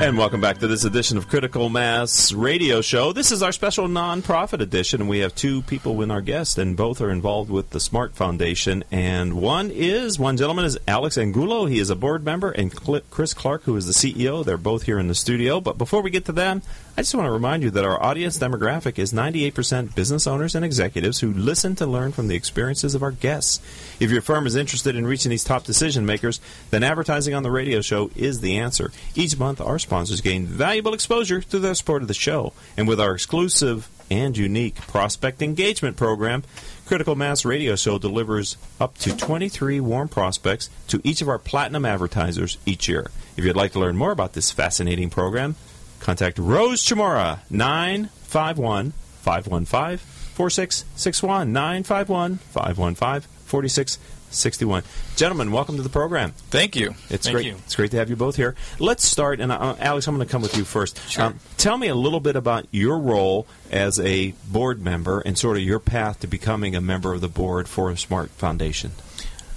And welcome back to this edition of Critical Mass Radio Show. This is our special nonprofit edition, and we have two people in our guest, and both are involved with the Smart Foundation. And one is one gentleman is Alex Angulo. He is a board member, and Chris Clark, who is the CEO. They're both here in the studio. But before we get to them, I just want to remind you that our audience demographic is 98% business owners and executives who listen to learn from the experiences of our guests. If your firm is interested in reaching these top decision makers, then advertising on the radio show is the answer. Each month, our sponsors gain valuable exposure through their support of the show. And with our exclusive and unique prospect engagement program, Critical Mass Radio Show delivers up to 23 warm prospects to each of our platinum advertisers each year. If you'd like to learn more about this fascinating program, contact Rose Chamora, 951 515 4661. 951 515 4661. Gentlemen, welcome to the program. Thank you. It's Thank great. you. It's great to have you both here. Let's start, and uh, Alex, I'm going to come with you first. Sure. Um, tell me a little bit about your role as a board member and sort of your path to becoming a member of the board for a Smart Foundation.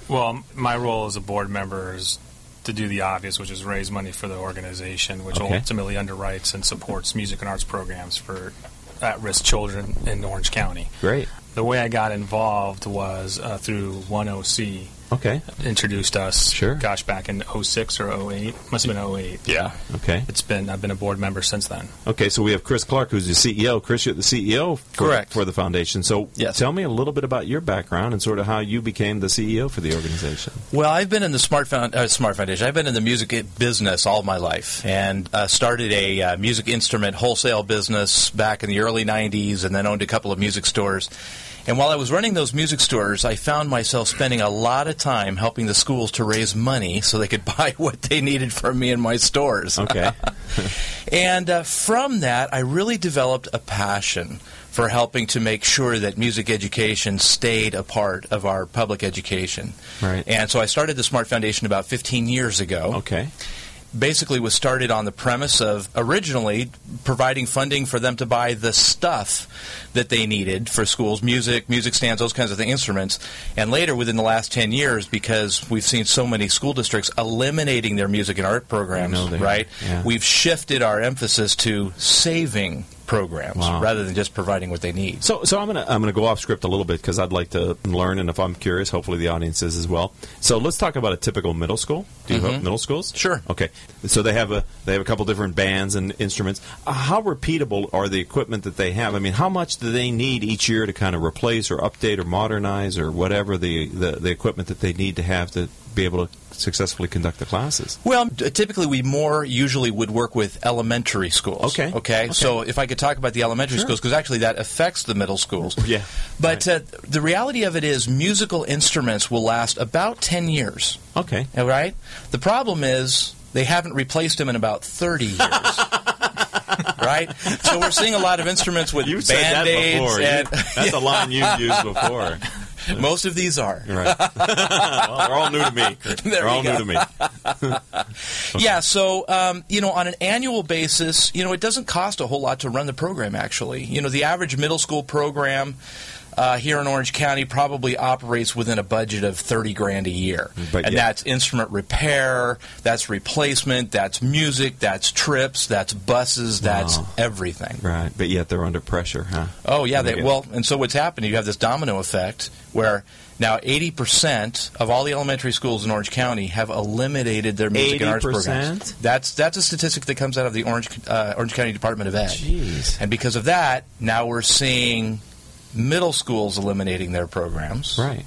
Well, my role as a board member is to do the obvious, which is raise money for the organization, which Okay. ultimately underwrites and supports music and arts programs for at-risk children in Orange County. Great. The way I got involved was uh, through OneOC. Okay. Introduced us, Sure. gosh, back in 06 or 08. Must have been 08. Yeah. Okay. It's been, I've been a board member since then. Okay, so we have Chris Clark, who's the CEO. Chris, you're the CEO for, Correct. for the foundation. So Yes. tell me a little bit about your background and sort of how you became the CEO for the organization. Well, I've been in the Smart, Found- uh, Smart Foundation. I've been in the music business all my life, and uh, started a uh, music instrument wholesale business back in the early '90s, and then owned a couple of music stores. And while I was running those music stores, I found myself spending a lot of time helping the schools to raise money so they could buy what they needed from me in my stores. Okay. And uh, from that, I really developed a passion for helping to make sure that music education stayed a part of our public education. Right. And so I started the Smart Foundation about 15 years ago. Okay. Basically, was started on the premise of originally providing funding for them to buy the stuff that they needed for schools music, music stands, those kinds of things, instruments. And later, within the last 10 years, because we've seen so many school districts eliminating their music and art programs, right? yeah. We've shifted our emphasis to saving programs Wow. rather than just providing what they need. So, so I'm gonna I'm gonna go off script a little bit because I'd like to learn, and if I'm curious, hopefully the audience is as well. So let's talk about a typical middle school. Do you have mm-hmm. middle schools? Sure. Okay. So they have a they have a couple different bands and instruments. How repeatable are the equipment that they have? I mean, how much do they need each year to kind of replace or update or modernize or whatever the the, the equipment that they need to have to be able to successfully conduct the classes? Well, typically we more usually would work with elementary schools. Okay. Okay. So if I could talk about the elementary Sure. schools, because actually that affects the middle schools. Yeah. But uh, the reality of it is, musical instruments will last about ten years. Okay. All right. The problem is they haven't replaced them in about thirty years. right. So we're seeing a lot of instruments with You've band-aids. You- and that's a line you've used before. most of these are. Right. well, they're all new to me. They're all go. new to me. Yeah, so um, you know, on an annual basis, you know, it doesn't cost a whole lot to run the program. Actually, you know, the average middle school program uh, here in Orange County probably operates within a budget of thirty grand a year, But and yet- that's instrument repair, that's replacement, that's music, that's trips, that's buses, that's Wow. everything. Right, but yet they're under pressure, huh? Oh yeah, they, well, and so what's happening? You have this domino effect where. Now, 80% of all the elementary schools in Orange County have eliminated their music and arts 80%? programs. That's that's a statistic that comes out of the Orange uh, Orange County Department of Ed. Jeez. And because of that, now we're seeing middle schools eliminating their programs. Right.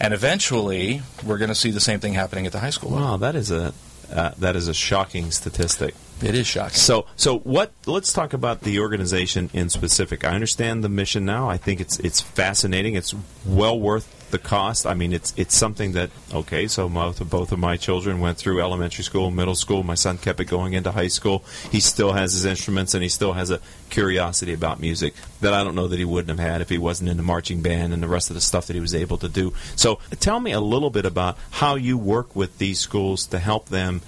And eventually, we're going to see the same thing happening at the high school level. Wow, that is a uh, that is a shocking statistic. It is shocking. So, so what? Let's talk about the organization in specific. I understand the mission now. I think it's it's fascinating. It's well worth the cost. I mean, it's it's something that okay. So both of both of my children went through elementary school, middle school. My son kept it going into high school. He still has his instruments, and he still has a curiosity about music that I don't know that he wouldn't have had if he wasn't in the marching band and the rest of the stuff that he was able to do. So, tell me a little bit about how you work with these schools to help them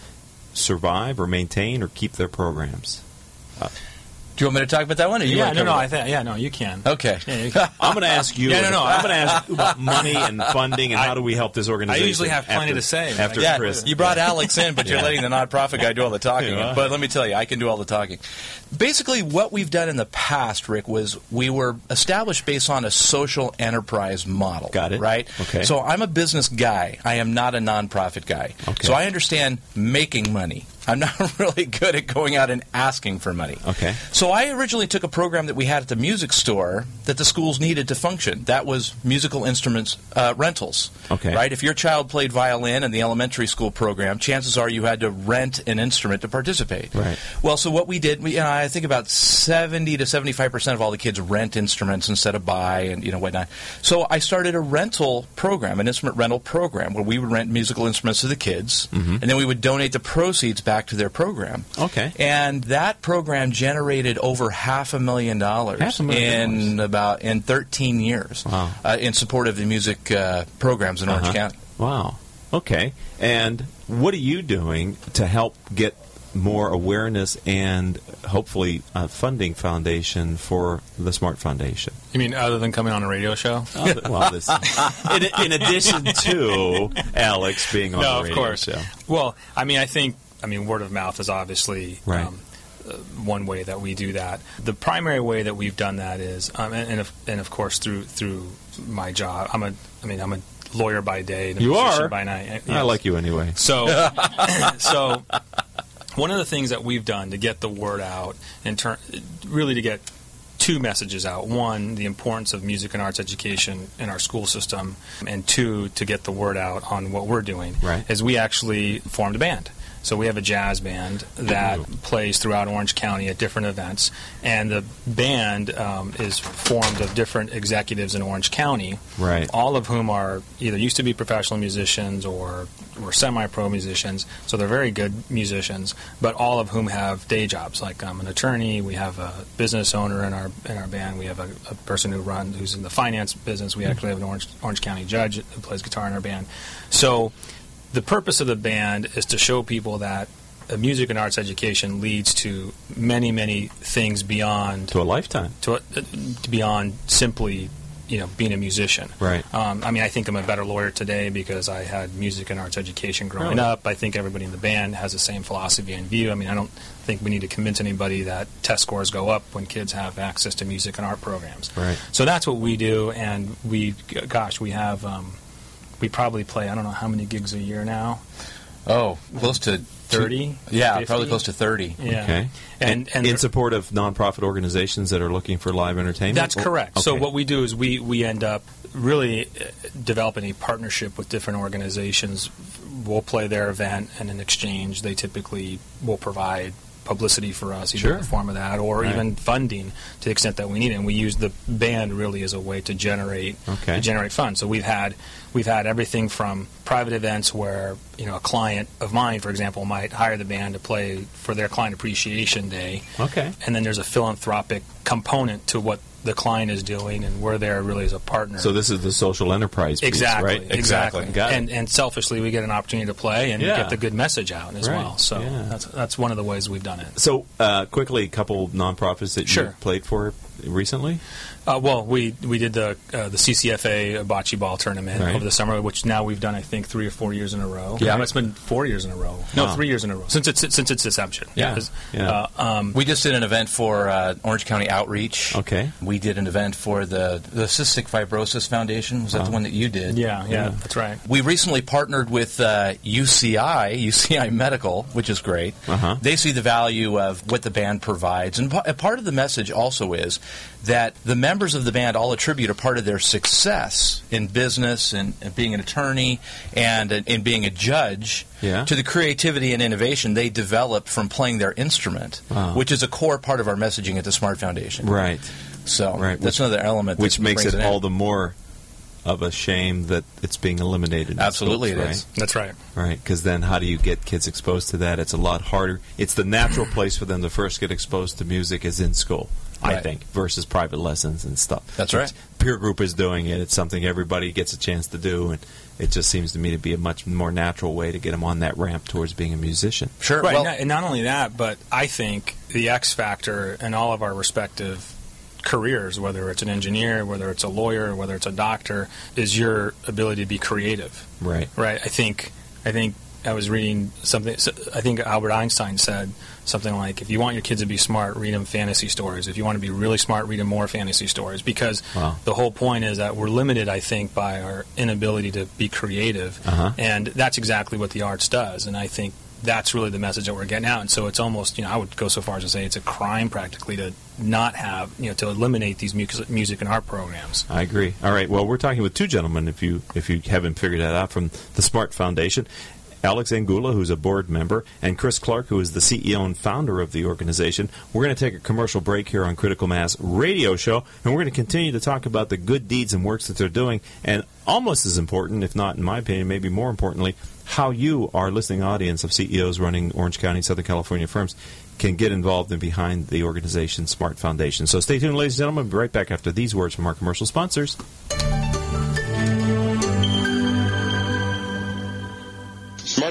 survive or maintain or keep their programs. Uh, Do you want me to talk about that one? Or you yeah, no, no, cover I that? think yeah, no, you can. Okay. Yeah, you can. I'm going to ask you. Yeah, no, no, I'm going to ask about money and funding and I- how do we help this organization. I usually have plenty after- to say. after yeah, Chris. you brought Alex in, but you're letting the nonprofit guy do all the talking. Yeah. But let me tell you, I can do all the talking. Basically, what we've done in the past, Rick, was we were established based on a social enterprise model. Got it. Right? Okay. So I'm a business guy. I am not a nonprofit guy. Okay. So I understand making money. I'm not really good at going out and asking for money. Okay. So I originally took a program that we had at the music store that the schools needed to function. That was musical instruments uh, rentals. Okay. Right? If your child played violin in the elementary school program, chances are you had to rent an instrument to participate. Right. Well, so what we did, we, you know, I think about 70 to 75 percent of all the kids rent instruments instead of buy and you know whatnot. So I started a rental program, an instrument rental program, where we would rent musical instruments to the kids, and then we would donate the proceeds back to their program. Okay. And that program generated over half a million dollars Half a million in about in 13 years Wow. uh, in support of the music uh, programs in Orange Uh-huh. County. Wow. Okay. And what are you doing to help get more awareness and hopefully a funding foundation for the Smart Foundation? You mean other than coming on a radio show? well, this, in, in addition to Alex being on no, the of radio course. show. Well, I mean, I think I mean word of mouth is obviously Right. um, uh, one way that we do that. The primary way that we've done that is, um, and, and, of, and of course through through my job. I'm a I mean I'm a lawyer by day. and a You are? by night. I Yes. like you anyway. So, so one of the things that we've done to get the word out and turn really to get two messages out. One, the importance of music and arts education in our school system, and two, to get the word out on what we're doing. Right. Is we actually formed a band. So we have a jazz band that Ooh. plays throughout Orange County at different events, and the band um, is formed of different executives in Orange County Right. all of whom are either used to be professional musicians or were semi-pro musicians. So they're very good musicians, but all of whom have day jobs. Like I'm an attorney. We have a business owner in our in our band. We have a, a person who runs who's in the finance business. We actually have an Orange Orange County judge who plays guitar in our band. So the purpose of the band is to show people that. music and arts education leads to many, many things beyond To a lifetime. to, uh, to beyond simply you know being a musician. Right. Um, I mean, I think I'm a better lawyer today because I had music and arts education growing Really? up. I think everybody in the band has the same philosophy and view. I mean, I don't think we need to convince anybody that test scores go up when kids have access to music and art programs. Right. So that's what we do, and we, gosh, we have. Um, we probably play. I don't know how many gigs a year now. Oh, close to 30? Yeah, 50? probably close to 30. Yeah. Okay. And and in support of nonprofit organizations that are looking for live entertainment. That's Or- correct. So what we do is we we end up really uh, developing a partnership with different organizations. We'll play their event, and in exchange, they typically will provide publicity for us, either Sure. in the form of that or Right. even funding to the extent that we need it. And we use the band really as a way to generate Okay. to generate funds. So we've had we've had everything from private events where you know a client of mine, for example, might hire the band to play for their client appreciation day Okay. and then there's a philanthropic component to what the client is doing, and we're there really as a partner. So this is the social enterprise piece, exactly, right? exactly, it. and and selfishly, we get an opportunity to play and Yeah. get the good message out as Right, well. So yeah. that's that's one of the ways we've done it. So, uh, quickly, a couple nonprofits that Sure. you played for recently. Uh, well, we we did the uh, the CCFA bocce ball tournament Right. over the summer, which now we've done I think three or four years in a row. Yeah. No, it's been four years in a row. No, Wow. three years in a row since its since its inception. Yeah. 'Cause, Yeah. Uh, um, We just did an event for uh, Orange County Outreach. Okay. We did an event for the, the Cystic Fibrosis Foundation. Was that the one that you did? yeah, yeah, Yeah. that's right. We recently partnered with uh, UCI, UCI Medical, which is great. Uh-huh. They see the value of what the band provides. And pa- part of the message also is that the members of the band all attribute a part of their success in business and, and being an attorney and in being a judge Yeah. to the creativity and innovation they developed from playing their instrument, Wow. which is a core part of our messaging at the Smart Foundation. Right. So Right, that's which- another element Which makes brings it all the more of a shame that it's being eliminated. Absolutely schools, it right? is. That's right. Right, because then how do you get kids exposed to that? It's a lot harder. It's the natural place for them to first get exposed to music is in school. I think, versus private lessons and stuff. That's right. Peer group is doing it. It's something everybody gets a chance to do, and it just seems to me to be a much more natural way to get them on that ramp towards being a musician. Sure. Right, Well, not, and not only that, but I think the X factor in all of our respective careers, whether it's an engineer, whether it's a lawyer, whether it's a doctor, is your ability to be creative. Right. Right. I think. I think I was reading something. I think Albert Einstein said something like, "If you want your kids to be smart, read them fantasy stories. If you want to be really smart, read them more fantasy stories." Because Wow. the whole point is that we're limited, I think, by our inability to be creative, Uh-huh. and that's exactly what the arts does. And I think that's really the message that we're getting out. And so it's almost, you know, I would go so far as to say it's a crime practically to not have, you know, to eliminate these music, music and art programs. I agree. All right. Well, we're talking with two gentlemen. If you if you haven't figured that out, from the Smart Foundation, Alex Angulo, who's a board member, and Chris Clark, who is the CEO and founder of the organization. We're going to take a commercial break here on Critical Mass Radio Show, and we're going to continue to talk about the good deeds and works that they're doing, and almost as important, if not in my opinion, maybe more importantly, how you, our listening audience of CEOs running Orange County, Southern California firms, can get involved and behind the organization Smart Foundation. So stay tuned, ladies and gentlemen. We'll be right back after these words from our commercial sponsors.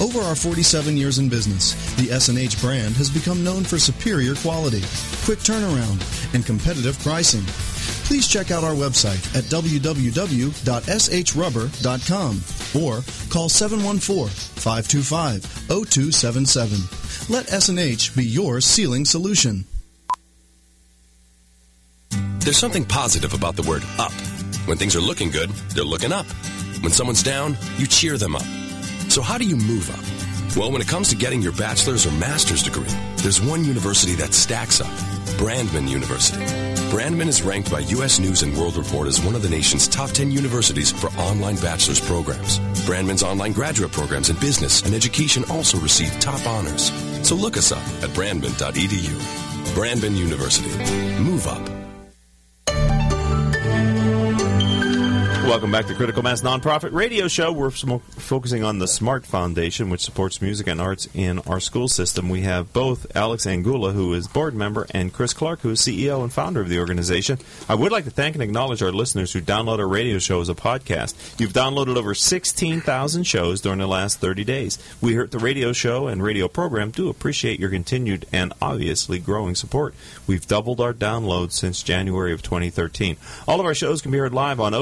Over our 47 years in business, the S&H brand has become known for superior quality, quick turnaround, and competitive pricing. Please check out our website at www.shrubber.com or call 714-525-0277. Let S&H be your sealing solution. There's something positive about the word up. When things are looking good, they're looking up. When someone's down, you cheer them up. So how do you move up? Well, when it comes to getting your bachelor's or master's degree, there's one university that stacks up. Brandman University. Brandman is ranked by U.S. News and World Report as one of the nation's top 10 universities for online bachelor's programs. Brandman's online graduate programs in business and education also receive top honors. So look us up at brandman.edu. Brandman University. Move up. Welcome back to Critical Mass Nonprofit Radio Show. We're sm- focusing on the Smart Foundation, which supports music and arts in our school system. We have both Alex Angulo, who is board member, and Chris Clark, who is CEO and founder of the organization. I would like to thank and acknowledge our listeners who download our radio show as a podcast. You've downloaded over 16,000 shows during the last 30 days. We here at the radio show and radio program do appreciate your continued and obviously growing support. We've doubled our downloads since January of 2013. All of our shows can be heard live on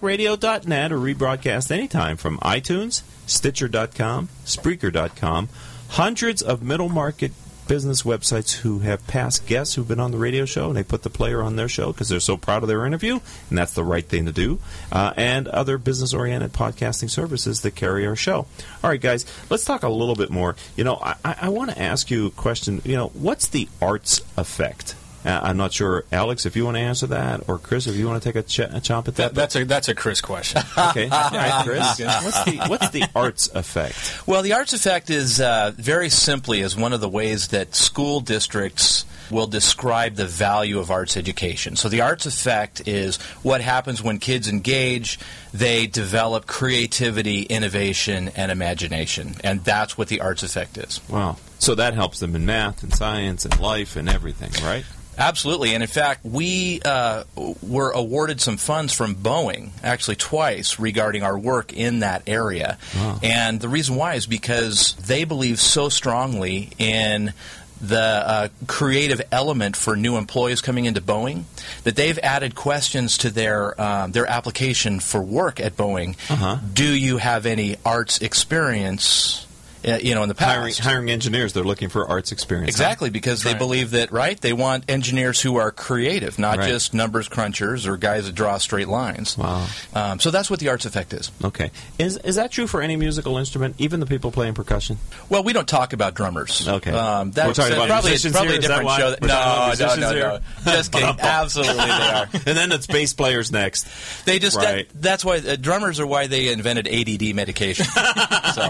octalkradio.net or rebroadcast anytime from iTunes, Stitcher.com, Spreaker.com. Hundreds of middle market business websites who have past guests who've been on the radio show and they put the player on their show because they're so proud of their interview and that's the right thing to do uh, and other business oriented podcasting services that carry our show. All right guys let's talk a little bit more. You know i, I want to ask you a question. You know what's the arts effect uh, I'm not sure, Alex, if you want to answer that, or Chris, if you want to take a, ch- a chomp at that. That, that's a that's a Chris question. okay, all right, Chris. What's the what's the arts effect? Well, the arts effect is uh, very simply is one of the ways that school districts will describe the value of arts education. So the arts effect is what happens when kids engage, they develop creativity, innovation, and imagination. And that's what the arts effect is. Wow. So that helps them in math and science and life and everything, right? Absolutely, and in fact, we uh, were awarded some funds from Boeing, actually twice, regarding our work in that area. Wow. And the reason why is because they believe so strongly in the uh, creative element for new employees coming into Boeing that they've added questions to their um, their application for work at Boeing. Uh-huh. Do you have any arts experience? Uh, You know, in the past, Hiring, hiring engineers, they're looking for arts experience. huh? Exactly, because they Right. believe that, right? They want engineers who are creative, not Right. just numbers crunchers or guys that draw straight lines. Wow. Um, so that's what the arts effect is. Okay. Is is that true for any musical instrument, even the people playing percussion? Well, we don't talk about drummers. Okay. Um, that's We're talking that's about probably, musicians probably here? a different show. We're no, no, no, here? no. Just kidding. Absolutely, they are. and then it's bass players next. They just Right. that, that's why uh, drummers are why they invented ADD medication. so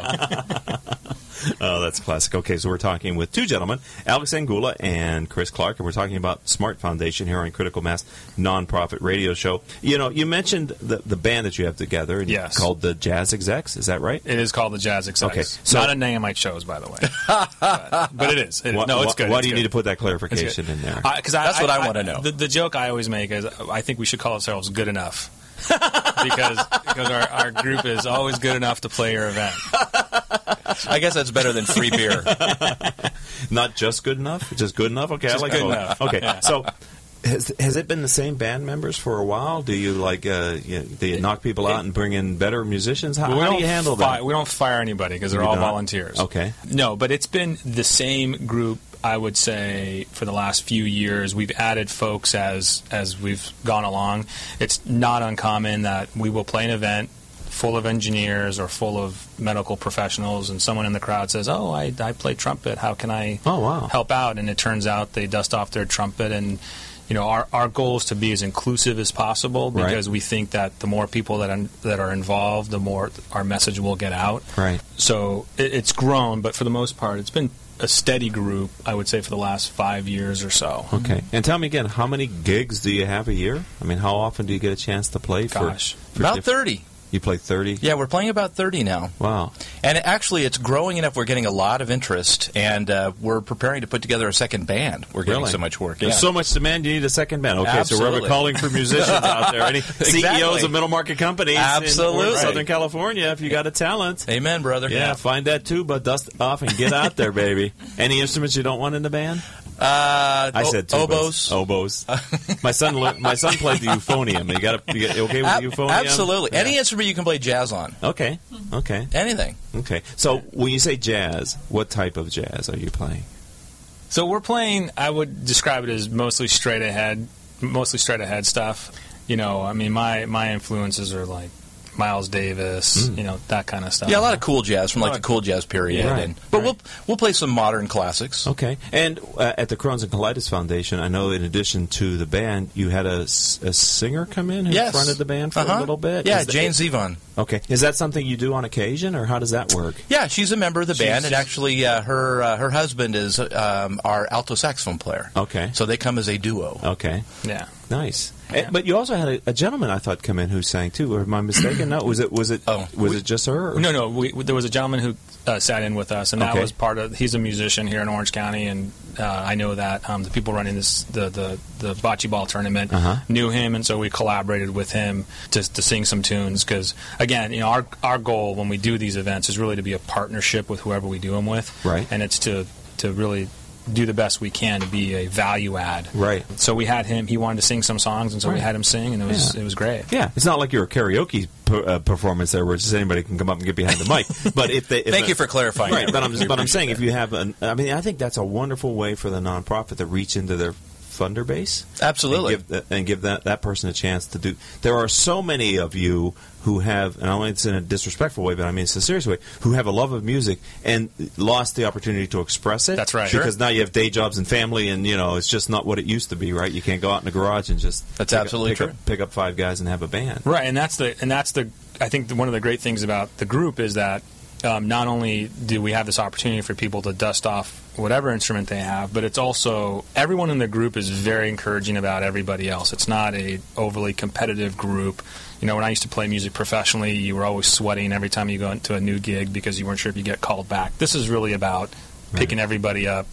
Oh, that's classic. Okay, so we're talking with two gentlemen, Alex Angulo and Chris Clark, and we're talking about Smart Foundation here on Critical Mass Nonprofit Radio Show. You know, you mentioned the the band that you have together, and Yes. called the Jazz Execs. Is that right? It is called the Jazz Execs. Okay, so not a name I chose, by the way. but, but it is. It. Why- no, it's good. Why It's do you good. need to put that clarification in there? I- 'cause I, That's what I wanna know. The, the joke I always make is I think we should call ourselves good enough. Because because our, our group is always good enough to play your event. I guess that's better than free beer. Not just good enough, just good enough. Okay, I like good both. enough. Okay, Yeah. so. Has, has it been the same band members for a while? Do you like uh, you, do you knock people out and bring in better musicians? How, how don't do you handle fi- that? We don't fire anybody because they're You all don't? volunteers. Okay. No, but it's been the same group. I would say for the last few years, we've added folks as as we've gone along. It's not uncommon that we will play an event full of engineers or full of medical professionals, and someone in the crowd says, "Oh, I, I play trumpet. How can I Oh, wow. help out?" And it turns out they dust off their trumpet and. You know, our, our goal is to be as inclusive as possible Right. because we think that the more people that are, that are involved, the more our message will get out. Right. So it, it's grown, but for the most part, it's been a steady group. I would say for the last five years or so. Okay. And tell me again, how many gigs do you have a year? I mean, how often do you get a chance to play? For, Gosh. for About diff- 30. You play thirty. Yeah, we're playing about 30 now. Wow. And actually, it's growing enough. We're getting a lot of interest, and uh, we're preparing to put together a second band. We're getting Really? so much work. There's yeah. so much demand. You need a second band. Okay, so we're calling for musicians out there. Any CEOs of middle market companies in Absolutely. Southern California. If you got a talent, Amen, brother. yeah, find that tuba, dust off, and get out there, baby. Any instruments you don't want in the band? Uh, I o- said tubas. oboes. Oboes. my son, lear- my son played the euphonium. You got to you got- okay with Ab- the euphonium? Absolutely. Yeah. Any instrument you can play jazz on. Okay. Okay. Anything. Okay. So when you say jazz, what type of jazz are you playing? So we're playing. I would describe it as mostly straight ahead, mostly straight ahead stuff. You know, I mean, my my influences are like Miles Davis. You know, that kind of stuff. Yeah, a lot of cool jazz from like the cool jazz period. Yeah. and, but Right. we'll we'll play some modern classics. Okay. And uh, at the Crohn's and Colitis Foundation, I know in addition to the band, you had a, a singer come in who Yes. fronted the band for Uh-huh. a little bit. Yeah, Is that- Jane Zevon. Okay. Is that something you do on occasion, or how does that work? Yeah, she's a member of the She's- band, and actually, uh, her uh, her husband is um, our alto saxophone player. Okay. So they come as a duo. Okay. Yeah. Nice. Eh, But you also had a, a gentleman I thought come in who sang too. Or am I mistaken? No. Was it was it Oh. was it just her? or- No, no. We, there was a gentleman who uh, sat in with us, and that was part of. He's a musician here in Orange County, and uh, I know that um, the people running this the the, the bocce ball tournament Uh-huh. knew him, and so we collaborated with him to, to sing some tunes. Because again, you know, our our goal when we do these events is really to be a partnership with whoever we do them with, Right. And it's to to really do the best we can to be a value add, Right. So we had him. He wanted to sing some songs, and so we had him sing, and it was Yeah. it was great. Yeah, it's not like you're a karaoke per, uh, performance there, where just anybody can come up and get behind the mic. But if they, if Thank a- you for clarifying. Right, but I'm just, but I'm saying that. if you have an, I mean, I think that's a wonderful way for the nonprofit to reach into their funder base. Absolutely. and give, and give that, that person a chance to do. There are so many of you who have, and I don't mean it's in a disrespectful way, but I mean it's a serious way, who have a love of music and lost the opportunity to express it. That's right. Because now you have day jobs and family, and you know it's just not what it used to be. Right? You can't go out in the garage and just That's pick up- absolutely pick true. Up, pick up five guys and have a band. Right, and that's the and that's the I think the, one of the great things about the group is that um, not only do we have this opportunity for people to dust off whatever instrument they have, but it's also everyone in the group is very encouraging about everybody else. It's not a overly competitive group. You know, when I used to play music professionally, you were always sweating every time you go into a new gig because you weren't sure if you get called back. This is really about picking everybody up,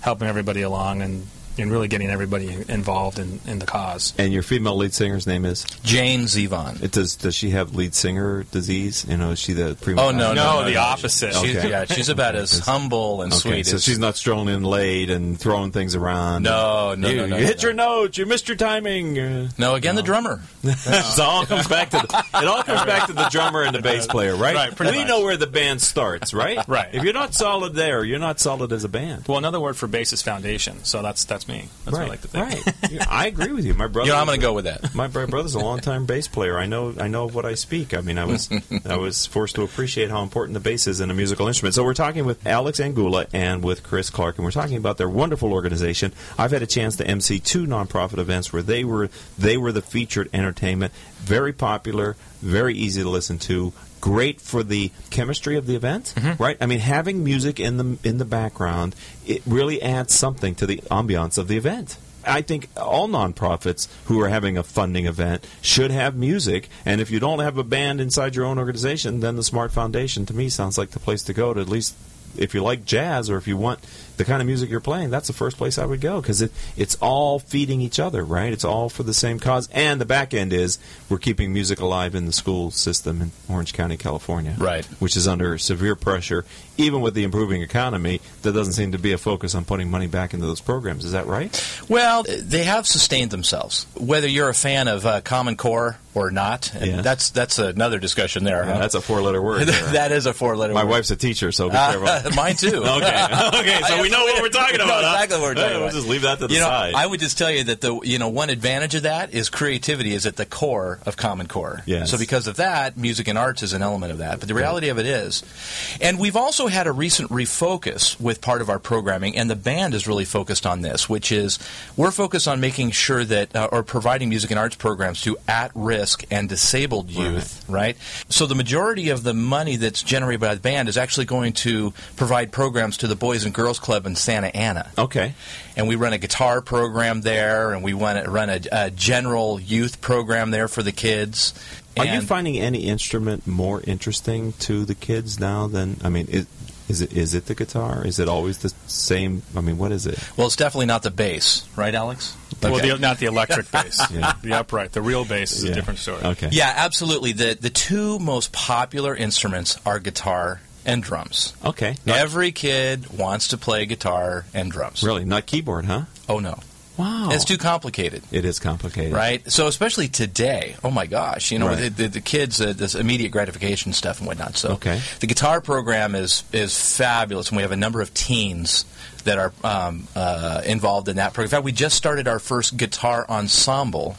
helping everybody along, and and really getting everybody involved in, in the cause. And your female lead singer's name is? Jane Zevon. It does. Does she have lead singer disease? You know, is she the prima? Oh no, no, No, the opposite. She's, Okay. Yeah, she's about as humble and Okay, sweet so as she's not strolling in late and throwing things around. No, no, you, no, no, You no, hit no. your note. You missed your timing. No, again, the drummer. it all comes back to the, it all comes back to the drummer and the bass player, right? Right, pretty we much. know where the band starts, right? Right. If you're not solid there, you're not solid as a band. Well, another word for bass is foundation. So that's that's me. That's what I like to think. Right. Yeah, I agree with you. My brother. You know, I'm going to go with that. My bro- brother's a longtime bass player. I know. I know what I speak. I mean, I was I was forced to appreciate how important the bass is in a musical instrument. So we're talking with Alex Angulo and with Chris Clark, and we're talking about their wonderful organization. I've had a chance to MC two nonprofit events where they were they were the featured entertainment. Very popular, very easy to listen to. Great for the chemistry of the event, mm-hmm. right? I mean, having music in the in the background, it really adds something to the ambiance of the event. I think all nonprofits who are having a funding event should have music. And if you don't have a band inside your own organization, then the Smart Foundation to me sounds like the place to go to at least if you like jazz or if you want the kind of music you're playing, that's the first place I would go because it, it's all feeding each other, right? It's all for the same cause. And the back end is we're keeping music alive in the school system in Orange County, California. Right. Which is under severe pressure. Even with the improving economy, there doesn't seem to be a focus on putting money back into those programs. Is that right? Well, they have sustained themselves. Whether you're a fan of uh, Common Core or not, and Yeah. that's that's another discussion there. Yeah, huh? that's a four letter word. there. that is a four-letter My word. wife's a teacher, so be Uh, mine too. Okay, okay, so we know what we're talking We know about. exactly what we're talking about. We'll just leave that to the you know, side. I would just tell you that the you know one advantage of that is creativity is at the core of Common Core. Yes. So because of that, music and arts is an element of that. But the reality of it is, and we've also had a recent refocus with part of our programming, and the band is really focused on this, which is we're focused on making sure that uh, or providing music and arts programs to at-risk and disabled youth. Right. So the majority of the money that's generated by the band is actually going to provide programs to the Boys and Girls Club in Santa Ana okay. and we run a guitar program there, and we run a, run a, a general youth program there for the kids. Are you finding any instrument more interesting to the kids now than I mean, is, is it is it the guitar? Is it always the same? I mean, what is it? Well, it's definitely not the bass, right, Alex? Well, the, not the electric bass, Yeah. the upright. The real bass is Yeah. a different story. Okay. Yeah, absolutely. The the two most popular instruments are guitar and drums. Okay. Not- Every kid wants to play guitar and drums. really, not keyboard, huh? Oh no, Wow. it's too complicated. It is complicated, Right, so especially today, oh my gosh, you know Right. the, the, the kids, uh, this immediate gratification stuff and whatnot. So Okay. the guitar program is is fabulous, and we have a number of teens that are um, uh, involved in that program. In fact, we just started our first guitar ensemble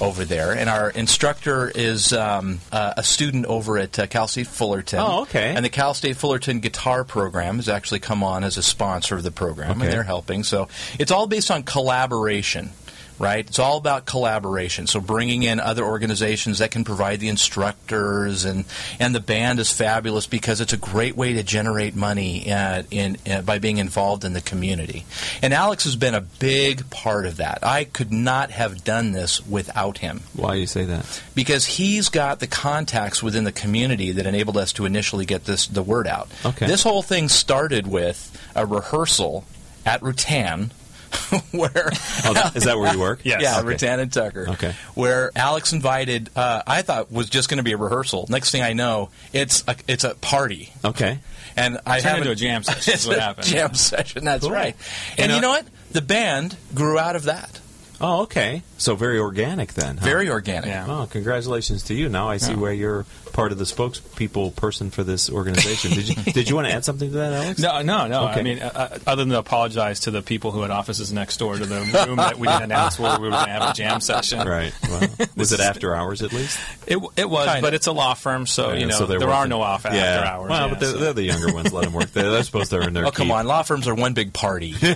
over there, and our instructor is um, uh, a student over at uh, Cal State Fullerton. Oh, okay. And the Cal State Fullerton Guitar Program has actually come on as a sponsor of the program, Okay. and they're helping. So it's all based on collaboration. Right, it's all about collaboration. So bringing in other organizations that can provide the instructors, and and the band is fabulous because it's a great way to generate money uh, in uh, by being involved in the community. And Alex has been a big part of that. I could not have done this without him Why do you say that? because he's got the contacts within the community that enabled us to initially get this the word out. Okay. This whole thing started with a rehearsal at Rutan. where Oh, that, is that where you work? Yes. yeah, Okay. Rutan and Tucker. Okay. Where Alex invited, uh, I thought was just going to be a rehearsal. Next thing I know, it's a, it's a party, Okay. and I Turned have into a jam session, is what a happened. Jam session. That's Cool. right. You And know- you know what? The band grew out of that. Oh, okay. So very organic then. Huh? Very organic. Yeah. Oh, congratulations to you! Now I see Yeah. where you're part of the spokespeople person for this organization. Did you did you want to add something to that, Alex? No, no, no. Okay. I mean, uh, uh, other than to apologize to the people who had offices next door to the room that we didn't announce where we were going to have a jam session. Right. Well, was it after hours at least? It, it was, Kinda. but it's a law firm, so you know so they're there are no off after yeah. hours. Well, yeah, but they're, so- they're the younger ones. Let them work. They're, they're supposed to earn their Oh come keep. on! Law firms are one big party. we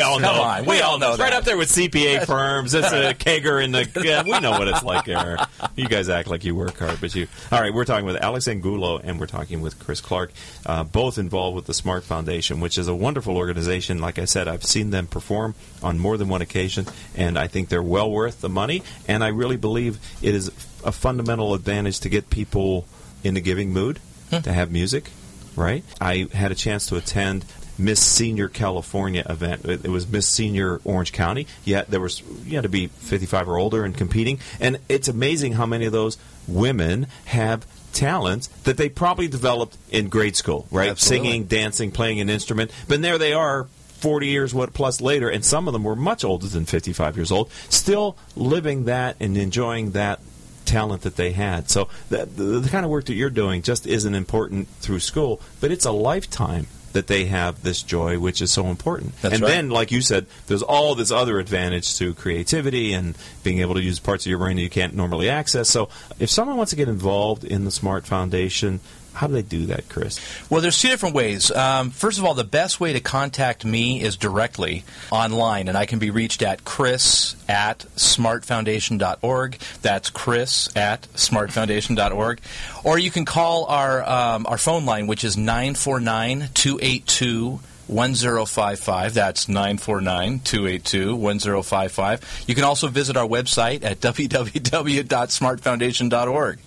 all know. Come on, we all know It's right that. up there with CPA firms. It's a kegger in the. Yeah, we know what it's like there. You guys act like you work hard, but you. All right, we're talking with Alex Angulo and we're talking with Chris Clark, uh, both involved with the Smart Foundation, which is a wonderful organization. Like I said, I've seen them perform on more than one occasion, and I think they're well worth the money. And I really believe it is a fundamental advantage to get people in the giving mood to have music. Right? I had a chance to attend Miss Senior California event. It, was Miss Senior Orange County. Yet there was you had to be 55 or older and competing, and it's amazing how many of those women have talents that they probably developed in grade school, right? Absolutely. Singing, dancing, playing an instrument. But there they are 40 years what plus later and some of them were much older than 55 years old still living that and enjoying that talent that they had so the, the, the kind of work that you're doing just isn't important through school but it's a lifetime that they have this joy which is so important That's and right. then like you said there's all this other advantage to creativity and being able to use parts of your brain that you can't normally access so if someone wants to get involved in the smart foundation how do they do that chris Well, there's two different ways. Um, first of all, the best way to contact me is directly online, and I can be reached at chris at smartfoundation.org. That's chris at smartfoundation.org. Or you can call our, um, our phone line, which is 949 282 1055. That's 949 282 1055. You can also visit our website at www.smartfoundation.org.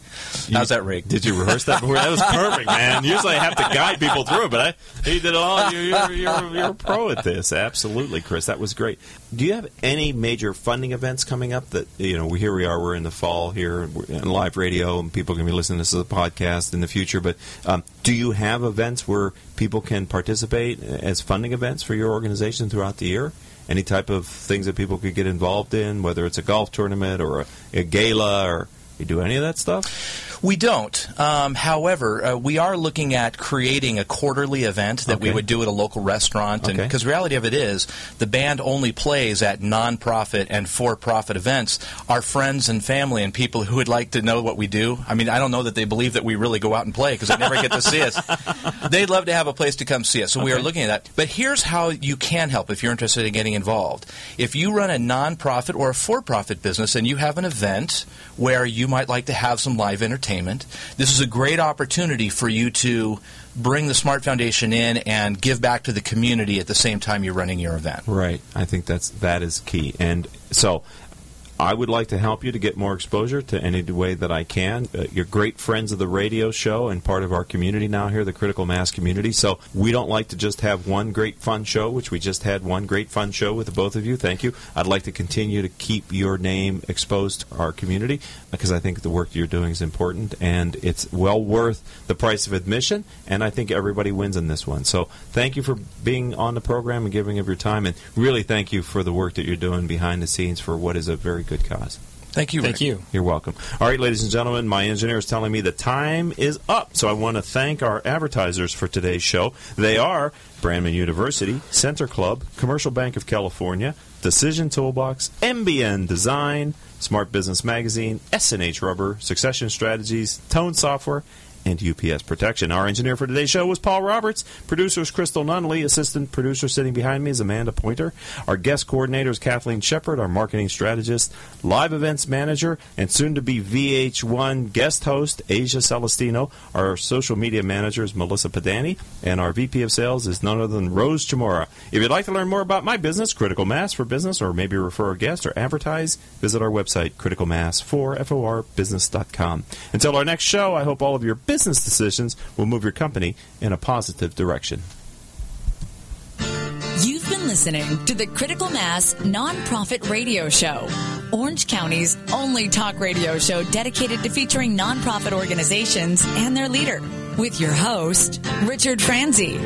How's that, Rick? Did you rehearse that before? That was perfect, man. Usually I have to guide people through it, but I, you did it all. You're, you're, you're, you're a pro at this. Absolutely, Chris. That was great. Do you have any major funding events coming up that, you know, here we are, we're in the fall here, in live radio, and people can be listening to this as a podcast in the future, but um, do you have events where people can participate as funding events for your organization throughout the year? Any type of things that people could get involved in, whether it's a golf tournament or a, a gala or you do any of that stuff? We don't. Um, however, uh, we are looking at creating a quarterly event that we would do at a local restaurant. And Okay. because the reality of it is, the band only plays at nonprofit and for-profit events. Our friends and family and people who would like to know what we do. I mean, I don't know that they believe that we really go out and play because they never get to see us. They'd love to have a place to come see us. So we are looking at that. But here's how you can help if you're interested in getting involved. If you run a nonprofit or a for-profit business and you have an event where you might like to have some live entertainment, this is a great opportunity for you to bring the Smart Foundation in and give back to the community at the same time you're running your event. Right. I think that's that is key. And so I would like to help you to get more exposure to any way that I can. Uh, you're great friends of the radio show and part of our community now here, the Critical Mass community. So we don't like to just have one great fun show, which we just had one great fun show with the both of you. Thank you. I'd like to continue to keep your name exposed to our community because I think the work you're doing is important and it's well worth the price of admission. And I think everybody wins in this one. So thank you for being on the program and giving of your time. And really thank you for the work that you're doing behind the scenes for what is a very good cause. Thank you. Thank you. You're welcome. All right, ladies and gentlemen, my engineer is telling me the time is up. So I want to thank our advertisers for today's show. They are Brandman University, Center Club, Commercial Bank of California, Decision Toolbox, MBN Design, Smart Business Magazine, S&H Rubber, Succession Strategies, Tone Software, and UPS Protection. Our engineer for today's show was Paul Roberts. Producer is Crystal Nunley. Assistant producer sitting behind me is Amanda Pointer. Our guest coordinator is Kathleen Shepard. Our marketing strategist, live events manager, and soon to be VH1 guest host, Asia Celestino. Our social media manager is Melissa Padani. And our VP of sales is none other than Rose Chamora. If you'd like to learn more about my business, Critical Mass for Business, or maybe refer a guest or advertise, visit our website, criticalmass4forbusiness.com. Until our next show, I hope all of your business decisions will move your company in a positive direction. You've been listening to the Critical Mass Nonprofit Radio Show, Orange County's only talk radio show dedicated to featuring nonprofit organizations and their leader, with your host, Richard Franzi.